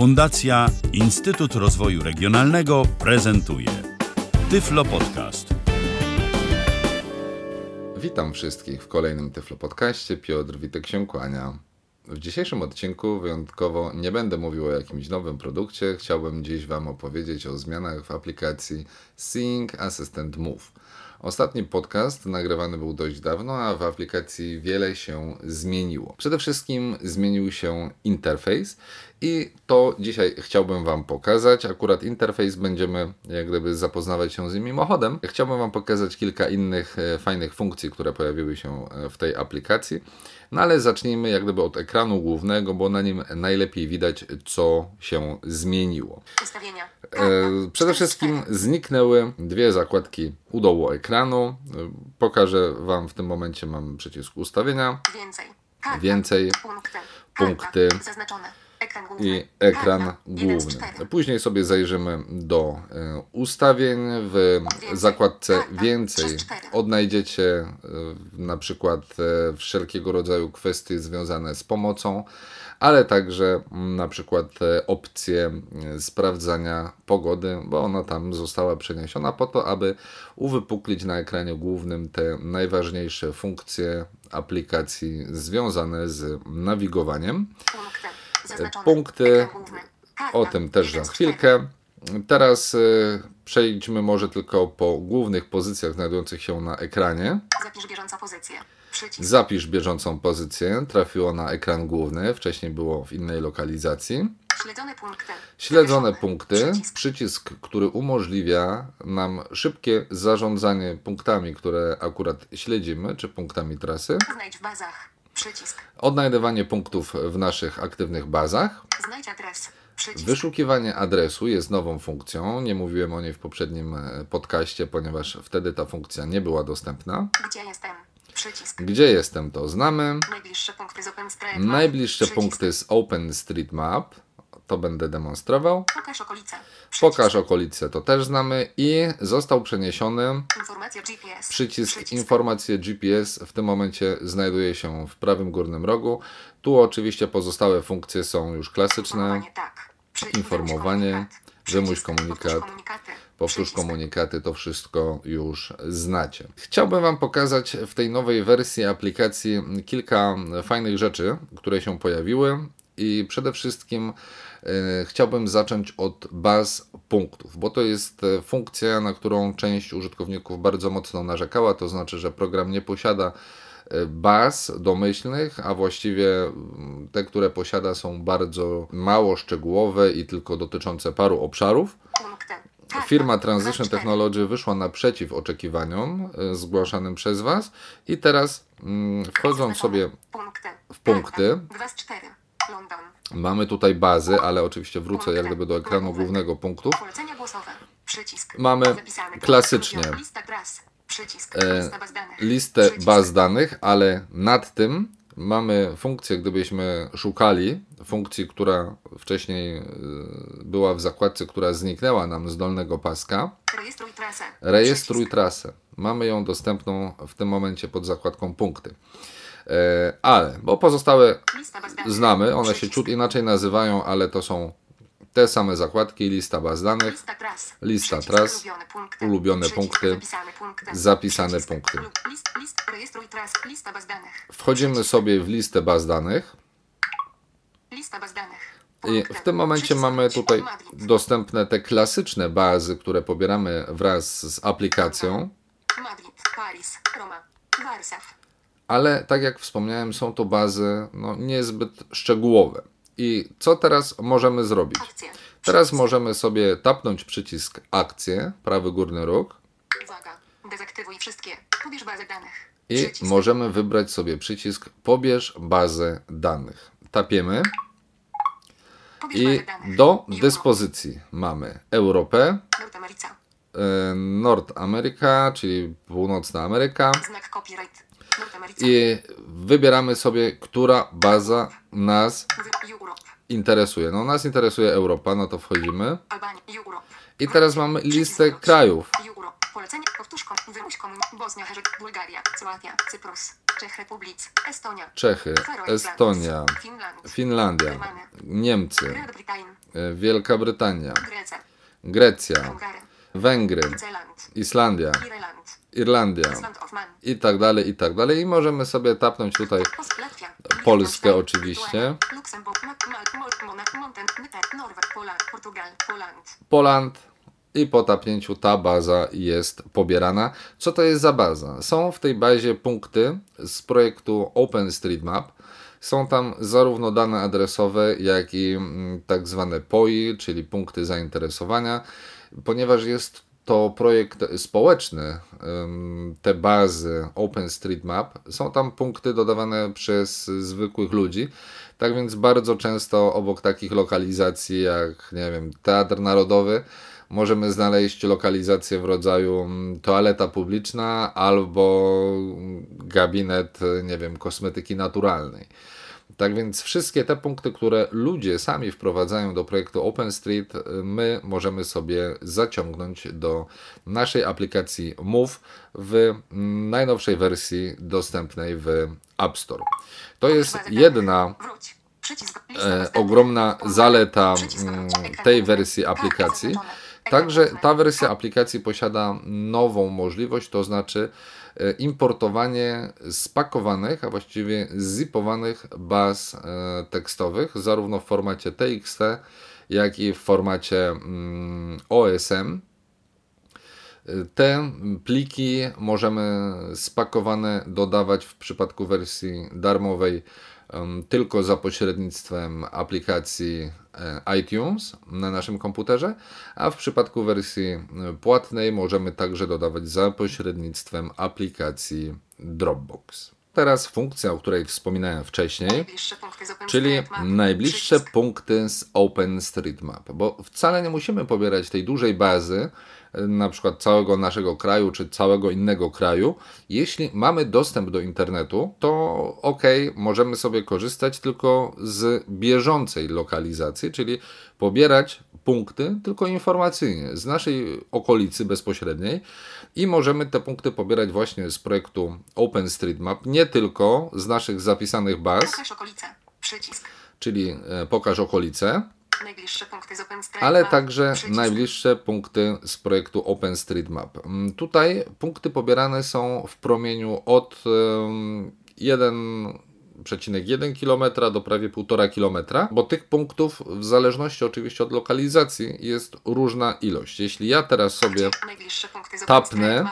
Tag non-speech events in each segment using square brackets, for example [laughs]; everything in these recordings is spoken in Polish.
Fundacja Instytut Rozwoju Regionalnego prezentuje Tyflo Podcast. Witam wszystkich w kolejnym Tyflo Podcaście. Piotr Witek się kłania. W dzisiejszym odcinku wyjątkowo nie będę mówił o jakimś nowym produkcie. Chciałbym dziś Wam opowiedzieć o zmianach w aplikacji Seeing Assistant Move. Ostatni podcast nagrywany był dość dawno, a w aplikacji wiele się zmieniło. Przede wszystkim zmienił się interfejs i to dzisiaj chciałbym Wam pokazać. Akurat interfejs będziemy jak gdyby zapoznawać się z nim mimochodem. Chciałbym Wam pokazać kilka innych e, fajnych funkcji, które pojawiły się e, w tej aplikacji. No ale zacznijmy jak gdyby od ekranu głównego, bo na nim najlepiej widać, co się zmieniło. Ustawienia. E, przede wszystkim zniknęły dwie zakładki u dołu ekranu. Pokażę Wam w tym momencie, mam przycisk ustawienia Więcej. Karta. Więcej. Punkty. Punkty. Zaznaczone. Ekran główny. i ekran Karta. Jeden z główny. czterech. Później sobie zajrzymy do e, ustawień. W zakładce więcej odnajdziecie e, na przykład e, wszelkiego rodzaju kwestie związane z pomocą, ale także na przykład opcję sprawdzania pogody, bo ona tam została przeniesiona po to, aby uwypuklić na ekranie głównym te najważniejsze funkcje aplikacji związane z nawigowaniem. Punkty. Karta. O tym też za chwilkę. Teraz y, przejdźmy może tylko po głównych pozycjach znajdujących się na ekranie. Zapisz bieżącą pozycję. Przycisk. Zapisz bieżącą pozycję. Trafiło na ekran główny, wcześniej było w innej lokalizacji. Śledzone punkty. Śledzone punkty, Przycisk. przycisk, który umożliwia nam szybkie zarządzanie punktami, które akurat śledzimy, czy punktami trasy. Znajdź w bazach. Przycisk. Odnajdywanie punktów w naszych aktywnych bazach. Znajdź adres. Przycisk. Wyszukiwanie adresu jest nową funkcją. Nie mówiłem o niej w poprzednim e, podcaście, ponieważ wtedy ta funkcja nie była dostępna. Gdzie jestem? Przycisk. Gdzie jestem, to znamy. Najbliższe punkty z OpenStreetMap. Najbliższe Przycisk. punkty z OpenStreetMap. To będę demonstrował. Pokaż okolice. Przycisk. Pokaż okolice, to też znamy. I został przeniesiony GPS. przycisk informacje GPS. W tym momencie znajduje się w prawym górnym rogu. Tu oczywiście pozostałe funkcje są już klasyczne. Informowanie tak. Przycisk. Informowanie, Wymuś komunikat. Przycisk. Powtórz komunikaty. Przycisk. to wszystko już znacie. Chciałbym Wam pokazać w tej nowej wersji aplikacji kilka fajnych rzeczy, które się pojawiły i przede wszystkim chciałbym zacząć od baz punktów, bo to jest e, funkcja, na którą część użytkowników bardzo mocno narzekała, to znaczy, że program nie posiada e, baz domyślnych, a właściwie mm, te, które posiada są bardzo mało szczegółowe i tylko dotyczące paru obszarów. Punkty. Karta. Firma Dwa, Transition. Technology wyszła naprzeciw oczekiwaniom zgłaszanym przez Was i teraz mm, wchodząc sobie w punkty. Karta. Dwa z cztery. London. Mamy tutaj bazy, ale oczywiście wrócę jak gdyby do ekranu głównego. Przycisk. Mamy klasycznie. E. Listę baz danych, ale nad tym mamy funkcję, gdybyśmy szukali funkcji, która wcześniej y, była w zakładce, która zniknęła nam z dolnego paska. Rejestruj trasę. Rejestruj trasę. Mamy ją dostępną w tym momencie pod zakładką punkty. E, ale, bo pozostałe znamy, one się ciut inaczej nazywają, ale to są te same zakładki, lista baz danych, Lista tras. Lista tras. Ulubione punkty. Zapisane punkty. Wchodzimy sobie w listę baz danych i w tym momencie mamy tutaj dostępne te klasyczne bazy, które pobieramy wraz z aplikacją, Madrid. Paris. Roma. Warszaw. Ale tak jak wspomniałem, są to bazy no, niezbyt szczegółowe. I co teraz możemy zrobić? Akcje. Teraz możemy sobie tapnąć przycisk akcje, prawy górny róg Uwaga. Dezaktywuj wszystkie. Pobierz bazę danych. i Przycisk. możemy wybrać sobie przycisk pobierz bazę danych. Tapiemy Pobierz i do dyspozycji mamy Europę, Nord Ameryka, czyli Północna Ameryka Znak copyright. I wybieramy sobie, która baza nas interesuje. No nas interesuje Europa, no to wchodzimy. I teraz mamy listę krajów. Polecenie. Wymuś. Bosnia, Bułgaria, Słowakia, Cyprus, Czech Republic, Estonia, Czechy, Estonia, Finland, Finlandia, Niemcy, e, Wielka Brytania, Grecja, Węgry, Islandia, Irlandia i tak dalej, i tak dalej. I możemy sobie tapnąć tutaj Polskę oczywiście. Poland i po tapnięciu ta baza jest pobierana. Co to jest za baza? Są w tej bazie punkty z projektu OpenStreetMap. Są tam zarówno dane adresowe, jak i mm, tak zwane POI, czyli punkty zainteresowania, ponieważ jest to projekt społeczny. Te bazy OpenStreetMap są tam punkty dodawane przez zwykłych ludzi. Tak więc bardzo często obok takich lokalizacji jak, nie wiem, Teatr Narodowy, możemy znaleźć lokalizację w rodzaju mm, toaleta publiczna albo mm, gabinet, nie wiem, kosmetyki naturalnej. Tak więc wszystkie te punkty, które ludzie sami wprowadzają do projektu OpenStreet, y, my możemy sobie zaciągnąć do naszej aplikacji Move w najnowszej wersji dostępnej w App Store. To jest jedna e, ogromna zaleta mm, tej wersji Karta aplikacji. Także ta wersja aplikacji posiada nową możliwość, to znaczy importowanie spakowanych, a właściwie zipowanych baz e, tekstowych, zarówno w formacie TXT, jak i w formacie mm, OSM. Te pliki możemy spakowane dodawać w przypadku wersji darmowej tylko za pośrednictwem aplikacji e, iTunes na naszym komputerze, a w przypadku wersji e, płatnej możemy także dodawać za pośrednictwem aplikacji Dropbox. Teraz funkcja, o której wspominałem wcześniej, Najbliższe czyli najbliższe Przycisk. punkty z OpenStreetMap, bo wcale nie musimy pobierać tej dużej bazy, na przykład całego naszego kraju czy całego innego kraju. Jeśli mamy dostęp do internetu, to ok, możemy sobie korzystać tylko z bieżącej lokalizacji, czyli pobierać punkty tylko informacyjnie z naszej okolicy bezpośredniej i możemy te punkty pobierać właśnie z projektu OpenStreetMap, nie tylko z naszych zapisanych baz, Pokaż okolice. Przycisk. czyli e, pokaż okolice, Najbliższe punkty z OpenStreetMap. ale także najbliższe punkty z projektu OpenStreetMap. Mm, Tutaj punkty pobierane są w promieniu od em, 1,1 km do prawie 1,5 km, bo tych punktów w zależności oczywiście od lokalizacji jest różna ilość. Jeśli ja teraz sobie tapnę.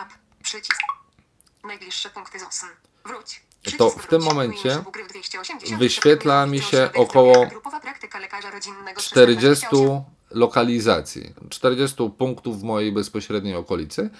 Najbliższe punkty z OSM. Wróć. To w tym momencie Ujęcie Google 280. wyświetla mi się około zdrowia, grupowa praktyka lekarza rodzinnego 40 328. lokalizacji, 40 punktów w mojej bezpośredniej okolicy,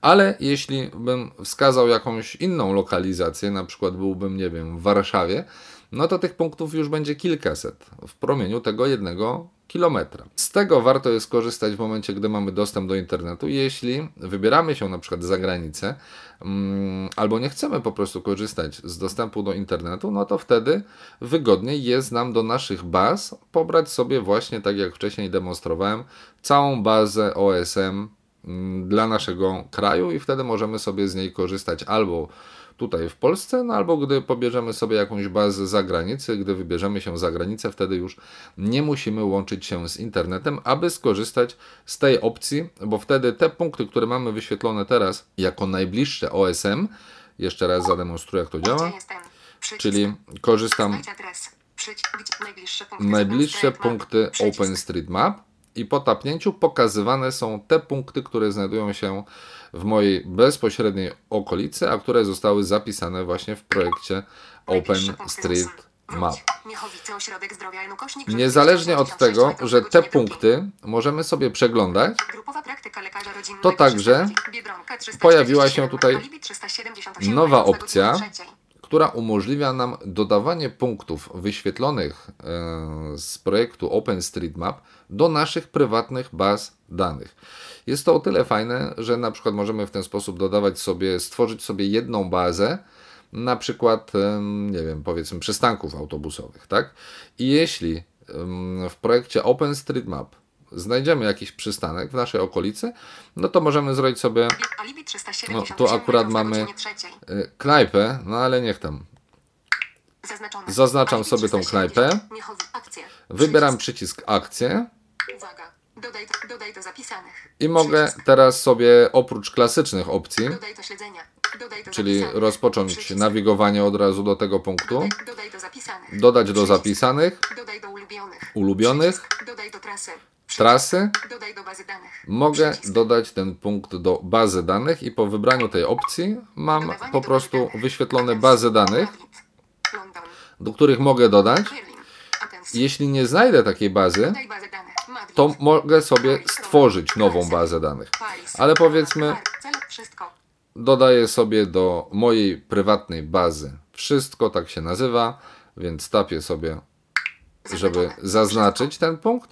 ale jeśli bym wskazał jakąś inną lokalizację, na przykład byłbym, nie wiem, w Warszawie, no to tych punktów już będzie kilkaset w promieniu tego jednego kilometra. Z tego warto jest korzystać w momencie, gdy mamy dostęp do internetu. Jeśli wybieramy się na przykład za granicę mm, albo nie chcemy po prostu korzystać z dostępu do internetu, no to wtedy wygodniej jest nam do naszych baz pobrać sobie właśnie, tak jak wcześniej demonstrowałem, całą bazę OSM dla naszego kraju i wtedy możemy sobie z niej korzystać albo tutaj w Polsce, no albo gdy pobierzemy sobie jakąś bazę za granicę, gdy wybierzemy się za granicę, wtedy już nie musimy łączyć się z internetem, aby skorzystać z tej opcji, bo wtedy te punkty, które mamy wyświetlone teraz jako najbliższe OSM, jeszcze raz zademonstruję jak to działa, czyli korzystam Najbliższe punkty OpenStreetMap. I po tapnięciu pokazywane są te punkty, które znajdują się w mojej bezpośredniej okolicy, a które zostały zapisane właśnie w projekcie. OpenStreetMap. Niezależnie od 286, tego, że te 24 punkty możemy sobie przeglądać, to także 300, Biedronka 347, pojawiła się tutaj Alibi 378, nowa opcja, która umożliwia nam dodawanie punktów wyświetlonych e, z projektu OpenStreetMap do naszych prywatnych baz danych. Jest to o tyle fajne, że na przykład możemy w ten sposób dodawać sobie, stworzyć sobie jedną bazę, na przykład, nie wiem, powiedzmy przystanków autobusowych, tak? I jeśli w projekcie OpenStreetMap znajdziemy jakiś przystanek w naszej okolicy, no to możemy zrobić sobie Alibi 378 No, tu akurat mamy- y, knajpę, no ale niech tam. Zaznaczam sobie tą 370. knajpę. Wybieram Przycisk. przycisk akcje Uwaga. Dodaj do, dodaj do zapisanych. i mogę Przycisk. teraz sobie oprócz klasycznych opcji, Dodaj do śledzenia. Dodaj do czyli zapisanych. rozpocząć Przycisk. nawigowanie od razu do tego punktu, Dodaj, dodaj do zapisanych. dodać do zapisanych, Dodaj do ulubionych. ulubionych. Dodaj do trasy. Trasy, Dodaj do bazy danych. mogę Przycisk. dodać ten punkt do bazy danych i po wybraniu tej opcji mam Dodawanie po prostu wyświetlone bazy danych, do których mogę dodać. Jeśli nie znajdę takiej bazy, To mogę sobie stworzyć nową bazę danych. Ale powiedzmy, dodaję sobie do mojej prywatnej bazy wszystko, tak się nazywa, więc tapię sobie, żeby zaznaczyć ten punkt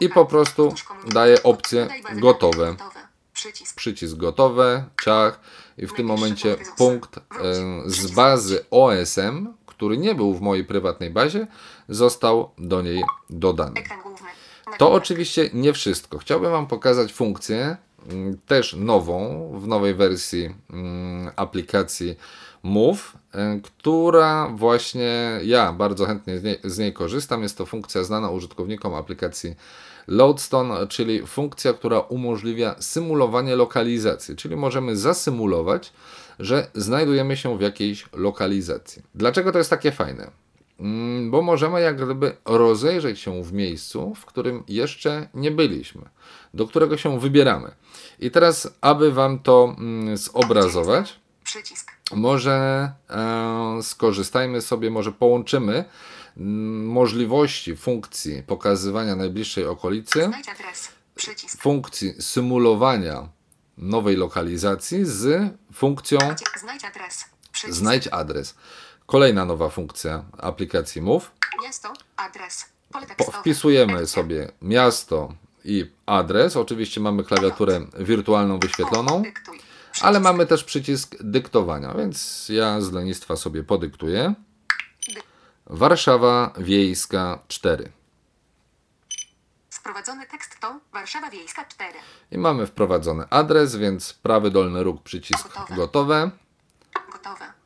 i po prostu daję opcję gotowe. Przycisk. Gotowe, ciach i w tym momencie punkt e, z bazy OSM, który nie był w mojej prywatnej bazie, został do niej dodany. To Nagłówek. oczywiście nie wszystko. Chciałbym Wam pokazać funkcję mm, też nową, w nowej wersji mm, aplikacji Move, y, która właśnie ja bardzo chętnie z niej, z niej korzystam. Jest to funkcja znana użytkownikom aplikacji Loadstone, czyli funkcja, która umożliwia symulowanie lokalizacji, czyli możemy zasymulować, że znajdujemy się w jakiejś lokalizacji. Dlaczego to jest takie fajne? Mm, bo możemy jak gdyby rozejrzeć się w miejscu, w którym jeszcze nie byliśmy, do którego się wybieramy. I teraz, aby Wam to mm, zobrazować, Przycisk. może e, skorzystajmy sobie, może połączymy mm, możliwości funkcji pokazywania najbliższej okolicy, funkcji symulowania nowej lokalizacji z funkcją Znajdź adres. Znajdź adres. Kolejna nowa funkcja aplikacji Move. Miasto. Adres. Pole tekstowe. wpisujemy sobie miasto i adres. Oczywiście mamy klawiaturę wirtualną wyświetloną, ale mamy też przycisk dyktowania, więc ja z lenistwa sobie podyktuję. Warszawa Wiejska 4. Wprowadzony tekst to Warszawa Wiejska 4. I mamy wprowadzony adres, więc prawy dolny róg przycisk Gotowe. gotowe. Gotowe.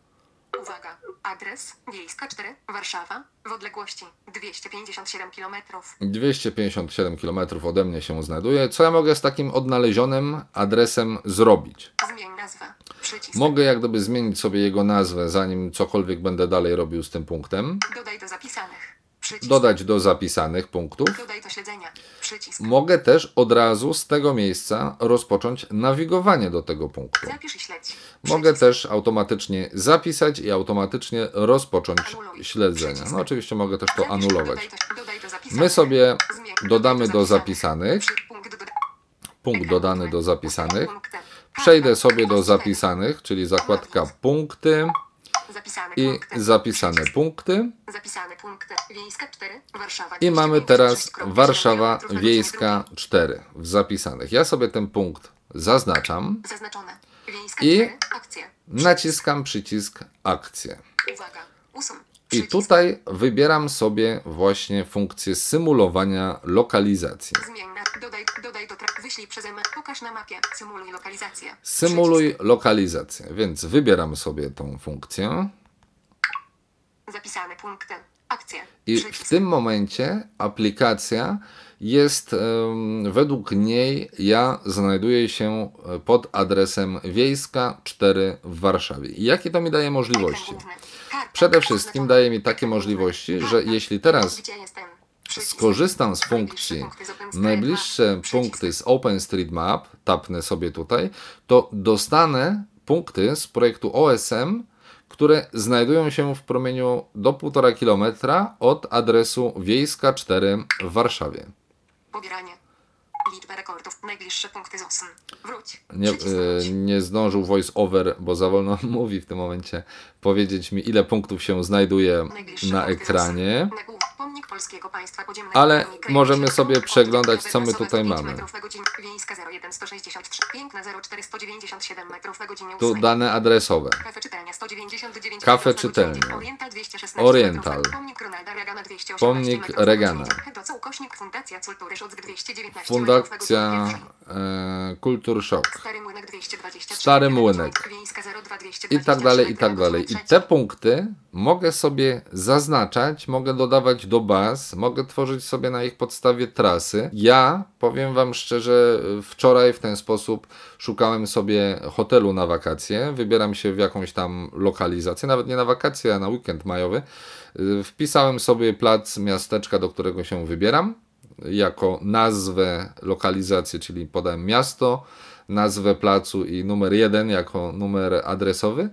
Adres Wiejska 4. Warszawa. W odległości 257 km. 257 km ode mnie się znajduje. Co ja mogę z takim odnalezionym adresem zrobić? Zmień nazwę. Przycisk. Mogę jak gdyby zmienić sobie jego nazwę, zanim cokolwiek będę dalej robił z tym punktem. Dodaj do zapisanych. Przycisk. Dodać do zapisanych punktów. Dodaj do śledzenia. Przycisk. Mogę też od razu z tego miejsca rozpocząć nawigowanie do tego punktu. Zapisz i śledź. Mogę Przycisk. też automatycznie zapisać i automatycznie rozpocząć Anuluj. śledzenie. Przycisk. No oczywiście mogę też to anulować. My sobie dodamy do zapisanych. Punkt dodany do zapisanych. Przejdę Karta. sobie do Ustawienia. zapisanych, czyli zakładka punkty Zapisane i punkty. zapisane punkty. Zapisane punkty. Wiejska 4. Warszawa. I mamy 256,7 teraz Warszawa Wiejska 4 w zapisanych. Ja sobie ten punkt zaznaczam. Zaznaczone. Wiejska I 4. Akcje. naciskam przycisk akcje. Uwaga. Usun. I tutaj wybieram sobie właśnie funkcję symulowania lokalizacji. Dodaj, dodaj do wyślij pokaż na mapie, symuluj lokalizację. Symuluj lokalizację, więc wybieram sobie tą funkcję. Zapisane punkty. Akcje. i Przycisk. w tym momencie aplikacja jest, według niej ja znajduję się e, pod adresem Wiejska 4 w Warszawie. I jakie to mi daje Ekran możliwości? główny. Przede wszystkim daje mi takie możliwości, że jeśli teraz skorzystam z funkcji najbliższe punkty z OpenStreetMap, tapnę sobie tutaj, to dostanę punkty z projektu OSM, które znajdują się w promieniu do 1,5 km od adresu Wiejska 4 w Warszawie. Pobieranie. Liczba rekordów. Najbliższe punkty z OSM. Wróć. Nie, y, nie zdążył voice over, bo za wolno [laughs] mówi w tym momencie, powiedzieć mi, ile punktów się znajduje Najbliższe na ekranie. Nagłówek. Pomnik Polskiego Państwa Podziemnego. Ale możemy sobie przeglądać, co my tutaj 105 mamy. metrów na godzinę. Wiejska 01 163. Piękna 04 197 metrów na godzinę. Tu dane adresowe. Kafe czytelnia 199 Kafe metrów na godzinę. czytelnia. Oriental 216 Oriental. metrów na- Pomnik Ronalda Reagana 218 Pomnik metrów na Reagana. godzinę. Hedocą ukośnik Fundacja Cultury Szot 219 Fundacja e, Kultur Szok. Stary Młynek 223 Stary Młynek. Wiejska 02 I tak dalej, i tak dalej. I te punkty mogę sobie zaznaczać, mogę dodawać do baz, mogę tworzyć sobie na ich podstawie trasy. Ja powiem Wam szczerze, wczoraj w ten sposób szukałem sobie hotelu na wakacje. Wybieram się w jakąś tam lokalizację, nawet nie na wakacje, a na weekend majowy. Y, Wpisałem sobie plac miasteczka, do którego się wybieram, jako nazwę lokalizacji, czyli podałem miasto, nazwę placu i numer jeden jako numer adresowy.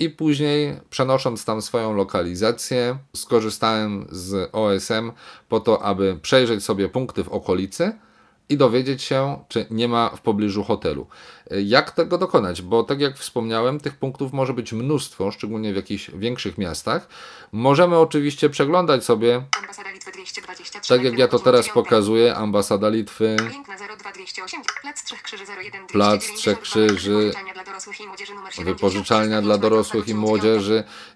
I później, przenosząc tam swoją lokalizację, skorzystałem z OSM po to, aby przejrzeć sobie punkty w okolicy i dowiedzieć się, czy nie ma w pobliżu hotelu. Jak tego dokonać? Bo tak jak wspomniałem, tych punktów może być mnóstwo, szczególnie w jakichś większych miastach. Możemy oczywiście przeglądać sobie, Ambasada Litwy 223 tak jak ja to teraz 9. pokazuję, ambasada Litwy, Piękna 0228, Plac Trzech Krzyży 01 Plac Trzech Krzyży, Wypożyczalnia dla dorosłych i młodzieży numer 70, wypożyczalnia dla dorosłych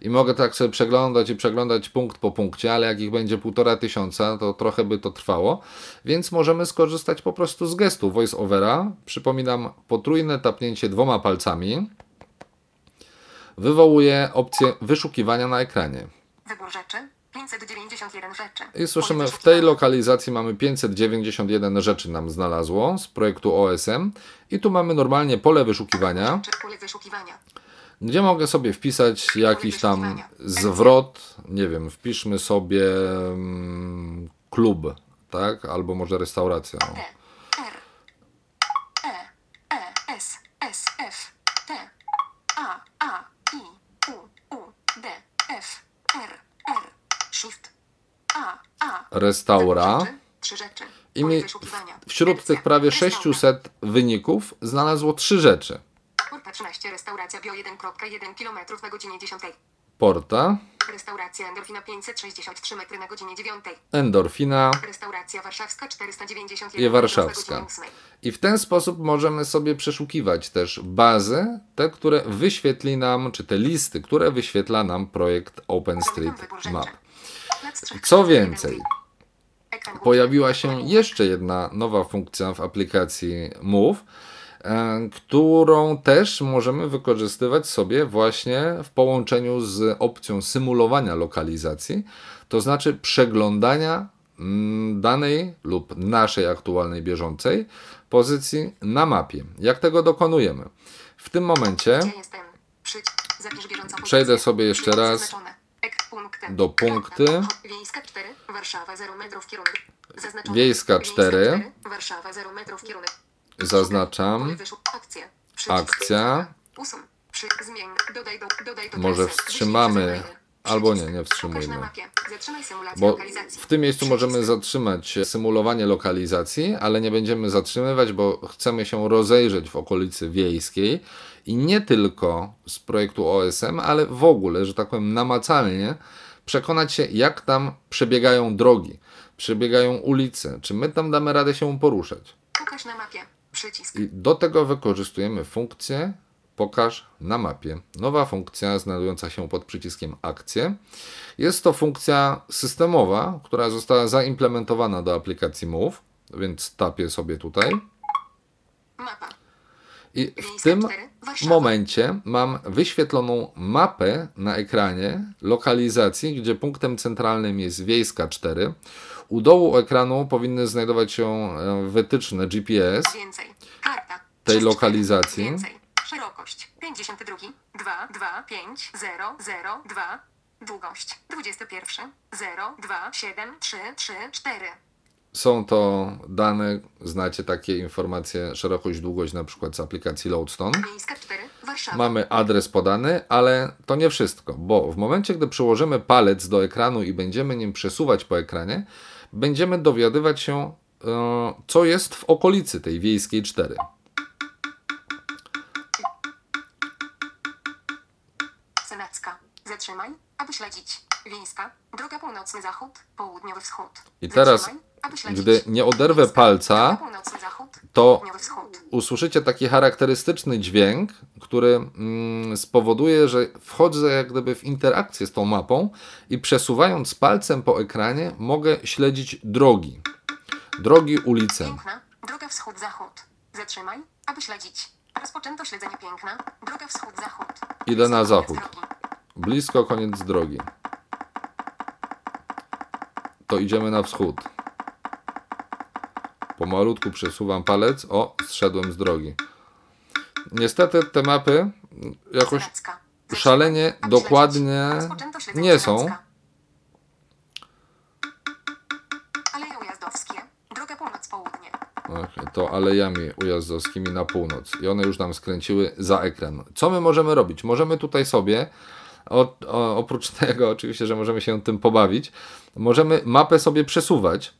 i mogę tak sobie przeglądać i przeglądać punkt po punkcie, ale jak ich będzie półtora tysiąca, to trochę by to trwało, więc możemy skorzystać po prostu z gestu voice-overa. Przypominam, potrójne tapnięcie dwoma palcami wywołuje opcję wyszukiwania na ekranie. Wybór rzeczy 591 rzeczy. I słyszymy, w tej lokalizacji mamy 591 rzeczy nam znalazło z projektu OSM i tu mamy normalnie pole wyszukiwania, Pole wyszukiwania. gdzie mogę sobie wpisać jakiś tam zwrot, nie wiem, wpiszmy sobie mm, klub, tak, albo może restauracja. o. T, R, E, E, S, S, F, T, A, A, I, U, U, D, F, R, R, Shift, A, A. Restaura. Trzy rzeczy. I mi wśród tych prawie restaura. 600 wyników znalazło trzy rzeczy. Porta 13, restauracja bio 1.1 km na godzinie 10. Porta, Restauracja Endorfina 563 metry na godzinie 9. endorfina, Restauracja Warszawska 491 I Warszawska. na godzinie 8. I w ten sposób możemy sobie przeszukiwać też bazy, te, które wyświetli nam, czy te listy, które wyświetla nam projekt OpenStreetMap. Co więcej. Pojawiła się jeszcze jedna nowa funkcja w aplikacji Move, e, którą też możemy wykorzystywać sobie właśnie w połączeniu z opcją symulowania lokalizacji, to znaczy przeglądania mm, danej lub naszej aktualnej bieżącej pozycji na mapie. Jak tego dokonujemy? W tym momencie Przejdę sobie jeszcze raz. Do punkty. Wiejska 4, Warszawa 0 metrów kierunek. Zaznaczone. Wiejska 4. 4, Warszawa 0 metrów kierunek. Zaznaczam. Akcja. Może wstrzymamy, albo nie, nie wstrzymujmy. Bo w tym miejscu możemy zatrzymać symulowanie lokalizacji, ale nie będziemy zatrzymywać, bo chcemy się rozejrzeć w okolicy wiejskiej i nie tylko z projektu OSM, ale w ogóle, że tak powiem, namacalnie przekonać się, jak tam przebiegają drogi, przebiegają ulice, czy my tam damy radę się poruszać. Pokaż na mapie. Przycisk. I do tego wykorzystujemy funkcję Pokaż na mapie. Nowa funkcja znajdująca się pod przyciskiem Akcje. Jest to funkcja systemowa, która została zaimplementowana do aplikacji Move, więc tapię sobie tutaj. Mapa. I w tym 4, Warszawa. momencie mam wyświetloną mapę na ekranie lokalizacji, gdzie punktem centralnym jest Wiejska 4. U dołu ekranu powinny znajdować się e, wytyczne GPS. Tej 3, lokalizacji. Szerokość. 52. 2, 2, 5, 0, 0, 2. Długość. 21. 0, 2, 7, 3, 3, 4. Są to dane, znacie takie informacje, szerokość, długość na przykład z aplikacji Loadstone. Miejska 4. Warszawa. Mamy adres podany, ale to nie wszystko, bo w momencie, gdy przyłożymy palec do ekranu i będziemy nim przesuwać po ekranie, będziemy dowiadywać się, e, co jest w okolicy tej wiejskiej 4. Senacka. Zatrzymaj, aby śledzić. Wiejska. Droga północny zachód, południowy wschód. I teraz, gdy nie oderwę palca, to usłyszycie taki charakterystyczny dźwięk, który mm, spowoduje, że wchodzę jak gdyby w interakcję z tą mapą i przesuwając palcem po ekranie mogę śledzić drogi. Drogi, ulice. Piękna. Droga wschód-zachód. Zatrzymaj, aby śledzić. Rozpoczęto śledzenie piękna. Droga wschód-zachód. Idę na zachód. Blisko koniec drogi. To idziemy na wschód. Pomalutku przesuwam palec. O, zszedłem z drogi. Niestety te mapy jakoś szalenie dokładnie nie są. To alejami ujazdowskimi na północ. I one już nam skręciły za ekran. Co my możemy robić? Możemy tutaj sobie, o, o, oprócz [laughs] tego oczywiście, że możemy się tym pobawić, możemy mapę sobie przesuwać.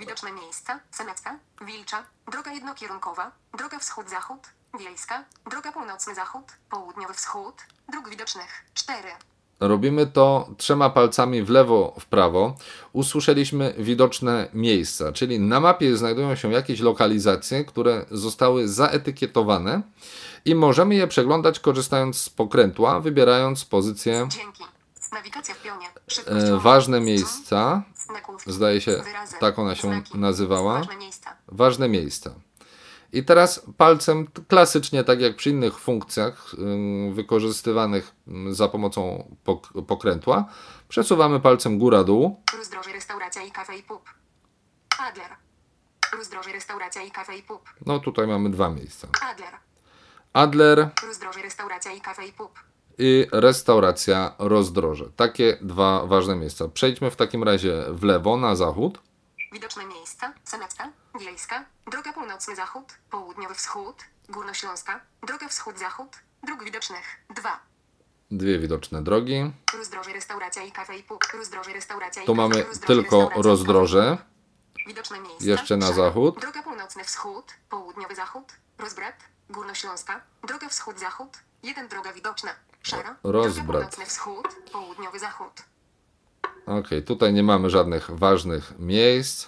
Widoczne miejsca. Senecka. Wilcza. Droga jednokierunkowa. Droga wschód-zachód. Wiejska. Droga północny-zachód. Południowy wschód. Dróg widocznych. 4. Robimy to trzema palcami w lewo, w prawo. Usłyszeliśmy widoczne miejsca, czyli na mapie znajdują się jakieś lokalizacje, które zostały zaetykietowane i możemy je przeglądać korzystając z pokrętła, wybierając pozycję pionie. e, ważne miejsca. Zdaje się, tak ona się nazywała. Ważne miejsca. I teraz palcem, klasycznie, tak jak przy innych funkcjach wykorzystywanych za pomocą pok- pokrętła, przesuwamy palcem góra-dół. Rozdroże restauracja i kafe i pub. Adler. Rozdroże restauracja i kafe i pub. No tutaj mamy dwa miejsca. Adler. Adler Rozdroże restauracja i kafe i pub. i restauracja Rozdroże. Takie dwa ważne miejsca. Przejdźmy w takim razie w lewo, na zachód. Widoczne miejsca. Senecka. Wiejska. Droga północny zachód. Południowy wschód. Górnośląska. Droga wschód-zachód. Dróg widocznych. 2. Dwie widoczne drogi. Rozdroże restauracja i kafe i pub. Rozdroże restauracja i Tu mamy Rozdroże tylko rozdroże. Widoczne miejsca. Jeszcze na zachód. Droga północny wschód, południowy zachód, rozbrat, górnośląska, droga wschód-zachód, jeden droga widoczna, szara, Rozbrat. droga północny wschód, południowy zachód. Ok, tutaj nie mamy żadnych ważnych miejsc.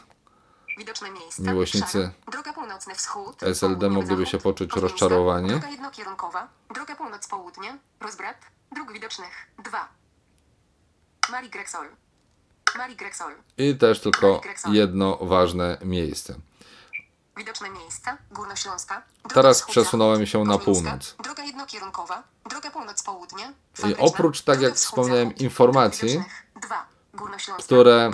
Widoczne miejsca. Miłośnicy droga północny wschód, SLD mogliby się poczuć rozczarowani. Droga jednokierunkowa, droga północ-południe, rozbrat, dróg widocznych, 2. Marii Grexol. Marii Grexol. I też tylko jedno ważne miejsce. Widoczne miejsca, Górnośląska. Teraz przesunąłem się na północ. Droga jednokierunkowa, droga północ-południe. I oprócz, tak jak wspomniałem, informacji, które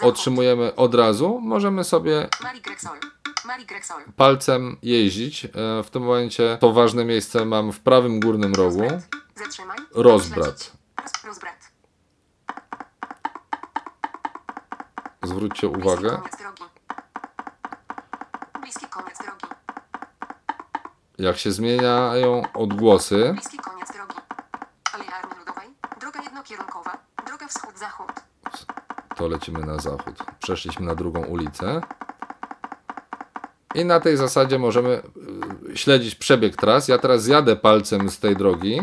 otrzymujemy od razu, możemy sobie palcem jeździć. E, W tym momencie to ważne miejsce mam w prawym górnym rogu. Rozbrat. Zwróćcie uwagę, jak się zmieniają odgłosy. Droga jednokierunkowa. Droga wschód-zachód. To lecimy na zachód. Przeszliśmy na drugą ulicę. I na tej zasadzie możemy y, śledzić przebieg tras. Ja teraz zjadę palcem z tej drogi.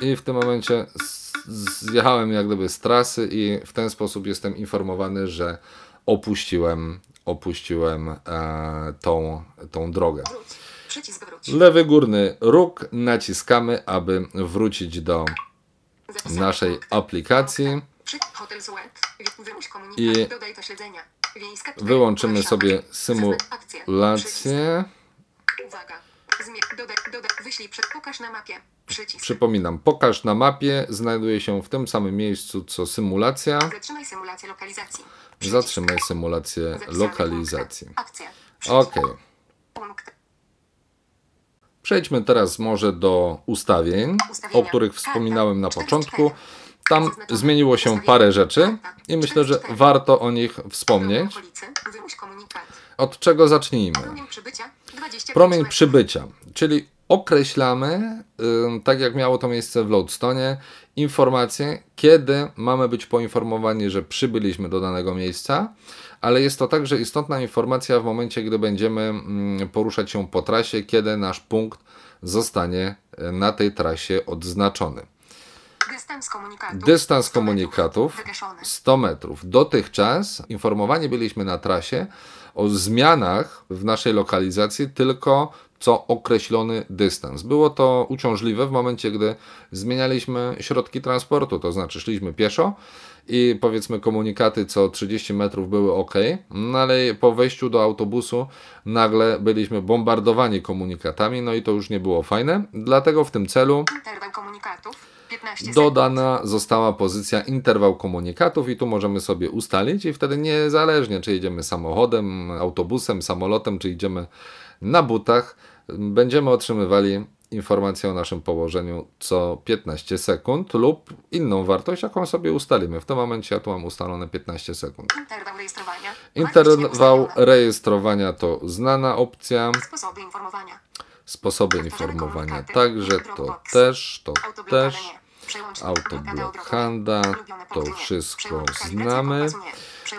I w tym momencie zjechałem jak gdyby z trasy i w ten sposób jestem informowany, że opuściłem, opuściłem e, tą, tą drogę. Lewy górny róg naciskamy, aby wrócić do naszej aplikacji. I. Wyłączymy sobie symulację. Przypominam, pokaż na mapie, znajduje się w tym samym miejscu co symulacja. Zatrzymaj symulację lokalizacji. Zatrzymaj symulację lokalizacji. Ok. Przejdźmy teraz może do ustawień, o których wspominałem na początku. Tam zmieniło się parę rzeczy i myślę, że warto o nich wspomnieć. Od czego zacznijmy? Promień przybycia. 25 Promień metrów. przybycia, czyli określamy, tak jak miało to miejsce w Loadstone, informację, kiedy mamy być poinformowani, że przybyliśmy do danego miejsca, ale jest to także istotna informacja w momencie, gdy będziemy mm, poruszać się po trasie, kiedy nasz punkt zostanie y, na tej trasie odznaczony. Dystans komunikatów. Dystans 100 metrów. komunikatów Wygaszony. 100 metrów. Dotychczas informowani byliśmy na trasie o zmianach w naszej lokalizacji tylko co określony dystans. Było to uciążliwe w momencie, gdy zmienialiśmy środki transportu, to znaczy szliśmy pieszo i powiedzmy komunikaty co 30 metrów były ok, no ale po wejściu do autobusu nagle byliśmy bombardowani komunikatami, no i to już nie było fajne. Dlatego w tym celu Interwał komunikatów 15 dodana została pozycja interwał komunikatów i tu możemy sobie ustalić i wtedy niezależnie czy jedziemy samochodem, autobusem, samolotem, czy idziemy na butach, będziemy otrzymywali informację o naszym położeniu co 15 sekund lub inną wartość, jaką sobie ustalimy. W tym momencie ja tu mam ustalone 15 sekund. Interwał rejestrowania. Interwał rejestrowania to znana opcja. Sposoby informowania. Sposoby informowania także to też, to też. Blokada odrogowe. to wszystko znamy.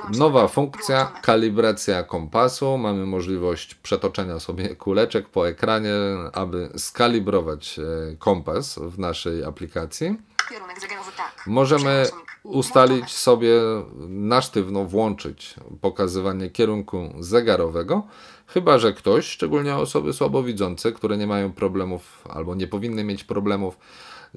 Nowa funkcja, kalibracja kompasu. Mamy możliwość przetoczenia sobie [laughs] kuleczek po ekranie, aby skalibrować e, kompas w naszej aplikacji. Tak. Możemy ustalić sobie na sztywno włączyć pokazywanie kierunku zegarowego, chyba że ktoś, szczególnie osoby słabowidzące, które nie mają problemów albo nie powinny mieć problemów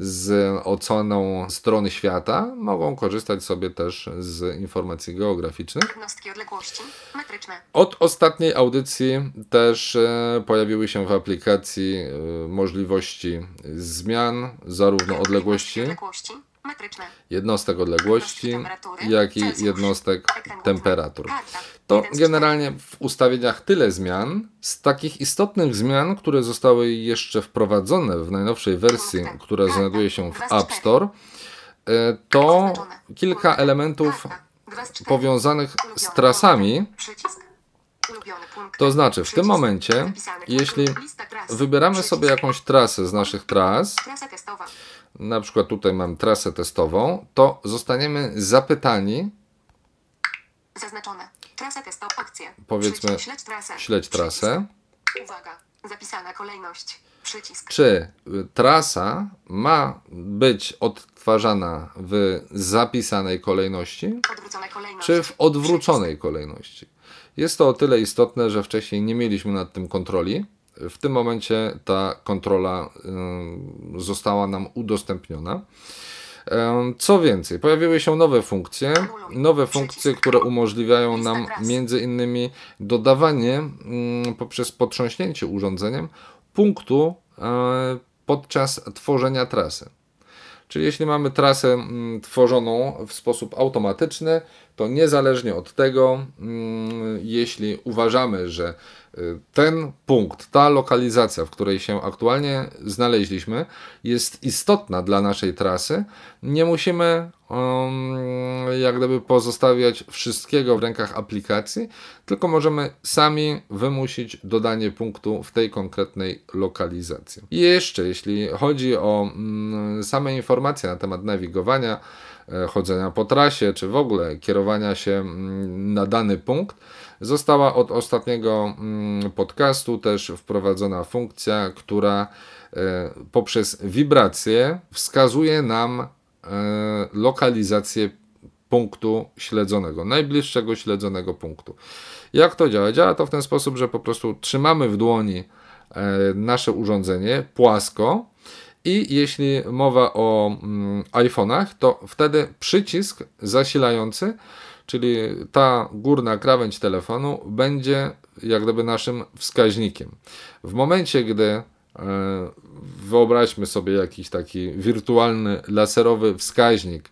z oceną strony świata, mogą korzystać sobie też z informacji geograficznych. Jednostki odległości metryczne. Od ostatniej audycji też e, pojawiły się w aplikacji e, możliwości zmian zarówno odległości. Jednostek odległości, jak i jednostek temperatur. To generalnie w ustawieniach tyle zmian. Z takich istotnych zmian, które zostały jeszcze wprowadzone w najnowszej wersji, która znajduje się w App. Store, e, to kilka elementów powiązanych z trasami. To znaczy, w tym momencie, jeśli wybieramy sobie jakąś trasę z naszych tras. Na przykład tutaj mam trasę testową, to zostaniemy zapytani, Zaznaczone. Trasa testowa. Akcja. Powiedzmy, Przycisk. Śledź trasę. śledź trasę, Przycisk. Uwaga. Zapisana kolejność. Przycisk. czy y, trasa ma być odtwarzana w zapisanej kolejności, czy w odwróconej kolejności. Jest to o tyle istotne, że wcześniej nie mieliśmy nad tym kontroli. W tym momencie ta kontrola została nam udostępniona. Co więcej, pojawiły się nowe funkcje, nowe funkcje, które umożliwiają nam między innymi dodawanie poprzez potrząśnięcie urządzeniem punktu e, podczas tworzenia trasy. Czyli jeśli mamy trasę tworzoną w sposób automatyczny, to niezależnie od tego, jeśli uważamy, że ten punkt, ta lokalizacja, w której się aktualnie znaleźliśmy, jest istotna dla naszej trasy, nie musimy um, jak gdyby pozostawiać wszystkiego w rękach aplikacji, tylko możemy sami wymusić dodanie punktu w tej konkretnej lokalizacji. I jeszcze, jeśli chodzi o mm, same informacje na temat nawigowania, e, chodzenia po trasie, czy w ogóle kierowania się mm, na dany punkt, została od ostatniego mm, podcastu też wprowadzona funkcja, która poprzez wibrację wskazuje nam e, lokalizację punktu śledzonego, najbliższego śledzonego punktu. Jak to działa? Działa to w ten sposób, że po prostu trzymamy w dłoni e, nasze urządzenie płasko i jeśli mowa o mm, iPhone'ach, to wtedy przycisk zasilający, czyli ta górna krawędź telefonu będzie jak gdyby naszym wskaźnikiem. W momencie, gdy e, wyobraźmy sobie jakiś taki wirtualny laserowy wskaźnik,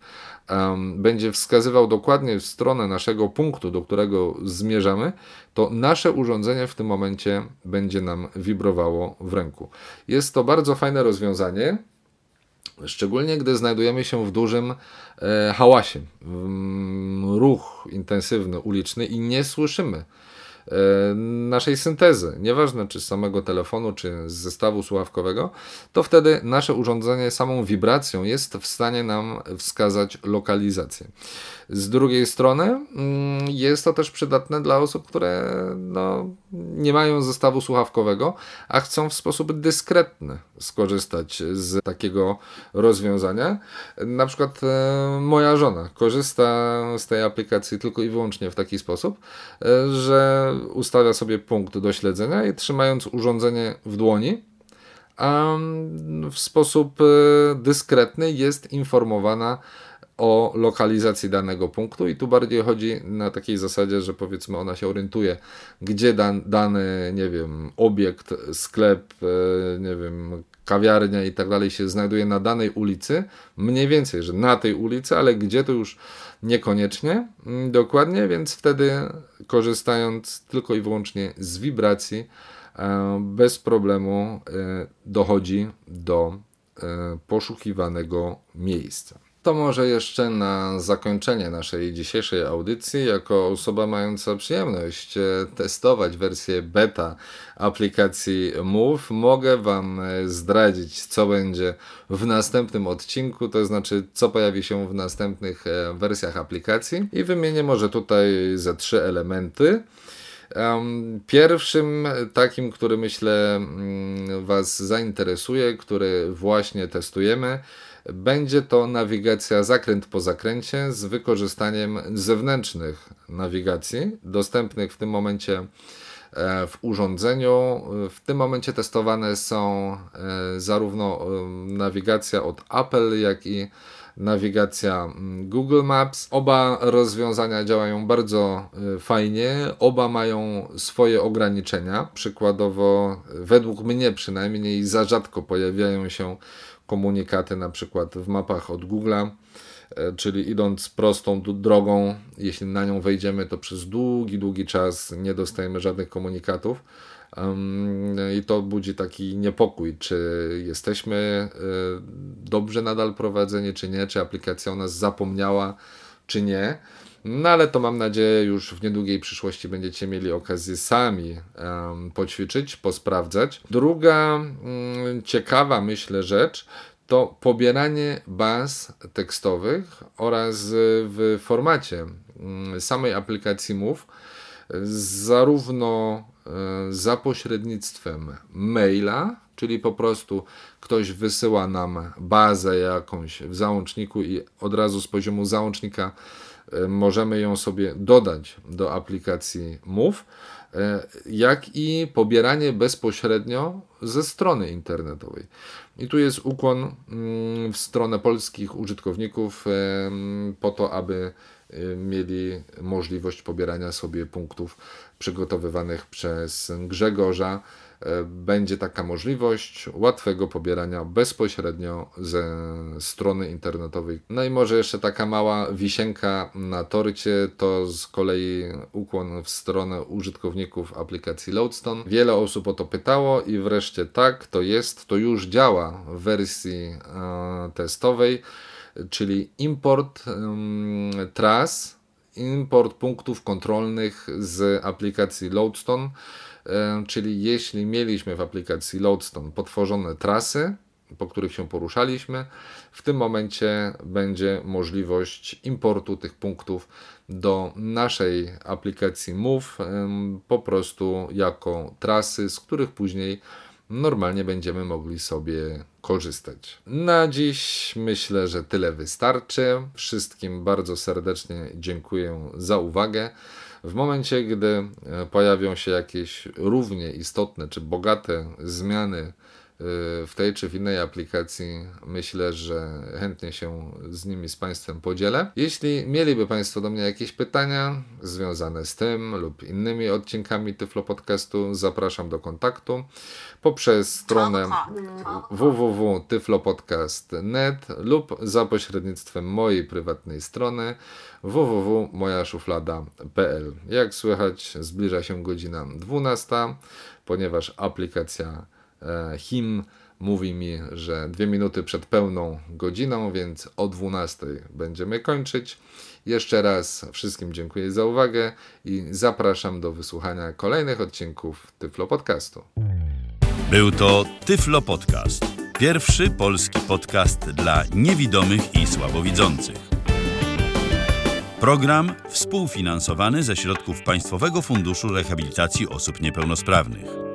będzie wskazywał dokładnie w stronę naszego punktu, do którego zmierzamy, to nasze urządzenie w tym momencie będzie nam wibrowało w ręku. Jest to bardzo fajne rozwiązanie. Szczególnie gdy znajdujemy się w dużym e, hałasie, mm, ruch intensywny uliczny i nie słyszymy e, naszej syntezy, nieważne czy z samego telefonu, czy z zestawu słuchawkowego, to wtedy nasze urządzenie samą wibracją jest w stanie nam wskazać lokalizację. Z drugiej strony mm, jest to też przydatne dla osób, które no, nie mają zestawu słuchawkowego, a chcą w sposób dyskretny skorzystać z takiego rozwiązania. Na przykład e, moja żona korzysta z tej aplikacji tylko i wyłącznie w taki sposób, e, że ustawia sobie punkt do śledzenia i trzymając urządzenie w dłoni, a w sposób e, dyskretny jest informowana o lokalizacji danego punktu i tu bardziej chodzi na takiej zasadzie, że powiedzmy ona się orientuje, gdzie dan, dany, nie wiem, obiekt, sklep, e, nie wiem, kawiarnia i tak dalej się znajduje na danej ulicy, mniej więcej, że na tej ulicy, ale gdzie to już niekoniecznie mm, dokładnie, więc wtedy korzystając tylko i wyłącznie z wibracji, e, bez problemu e, dochodzi do poszukiwanego miejsca. To może jeszcze na zakończenie naszej dzisiejszej audycji, jako osoba mająca przyjemność e, testować wersję beta aplikacji Move, mogę Wam e, zdradzić, co będzie w następnym odcinku, to znaczy, co pojawi się w następnych e, wersjach aplikacji. I wymienię może tutaj ze trzy elementy. Pierwszym takim, który myślę mm, Was zainteresuje, który właśnie testujemy, będzie to nawigacja zakręt po zakręcie z wykorzystaniem zewnętrznych nawigacji, dostępnych w tym momencie e, w urządzeniu. W tym momencie testowane są e, zarówno e, nawigacja od Apple, jak i nawigacja mm, Google Maps. Oba rozwiązania działają bardzo fajnie, oba mają swoje ograniczenia. Przykładowo, według mnie przynajmniej, za rzadko pojawiają się komunikaty na przykład w mapach od Google'a, e, czyli idąc prostą drogą, jeśli na nią wejdziemy, to przez długi, długi czas nie dostajemy żadnych komunikatów. I to budzi taki niepokój, czy jesteśmy e, dobrze nadal prowadzeni, czy nie, czy aplikacja o nas zapomniała, czy nie. No ale to mam nadzieję już w niedługiej przyszłości będziecie mieli okazję sami um, poćwiczyć, posprawdzać. Druga um, ciekawa, myślę, rzecz to pobieranie baz tekstowych oraz w formacie um, samej aplikacji Move, zarówno e, za pośrednictwem maila, czyli po prostu ktoś wysyła nam bazę jakąś w załączniku i od razu z poziomu załącznika możemy ją sobie dodać do aplikacji Move, e, jak i pobieranie bezpośrednio ze strony internetowej. I tu jest ukłon mm, w stronę polskich użytkowników po to, aby mieli możliwość pobierania sobie punktów przygotowywanych przez Grzegorza E, będzie taka możliwość łatwego pobierania bezpośrednio ze strony internetowej. No i może jeszcze taka mała wisienka na torcie to z kolei ukłon w stronę użytkowników aplikacji Loadstone. Wiele osób o to pytało i wreszcie tak, to jest, to już działa w wersji e, testowej, czyli import tras, import punktów kontrolnych z aplikacji Loadstone czyli jeśli mieliśmy w aplikacji Loadstone potworzone trasy, po których się poruszaliśmy, w tym momencie będzie możliwość importu tych punktów do naszej aplikacji Move po prostu jako trasy, z których później normalnie będziemy mogli sobie korzystać. Na dziś myślę, że tyle wystarczy. Wszystkim bardzo serdecznie dziękuję za uwagę. W momencie, gdy pojawią się jakieś równie istotne czy bogate zmiany w tej czy w innej aplikacji, myślę, że chętnie się z nimi z Państwem podzielę. Jeśli mieliby Państwo do mnie jakieś pytania związane z tym lub innymi odcinkami Tyflo Podcastu, zapraszam do kontaktu poprzez stronę www.tyflopodcast.net lub za pośrednictwem mojej prywatnej strony www.mojaszuflada.pl. Jak słychać, zbliża się godzina 12, ponieważ aplikacja e, HIM mówi mi, że dwie minuty przed pełną godziną, więc o 12 będziemy kończyć. Jeszcze raz wszystkim dziękuję za uwagę i zapraszam do wysłuchania kolejnych odcinków Tyflo Podcastu. Był to Tyflo Podcast. Pierwszy polski podcast dla niewidomych i słabowidzących. Program współfinansowany ze środków Państwowego Funduszu Rehabilitacji Osób Niepełnosprawnych.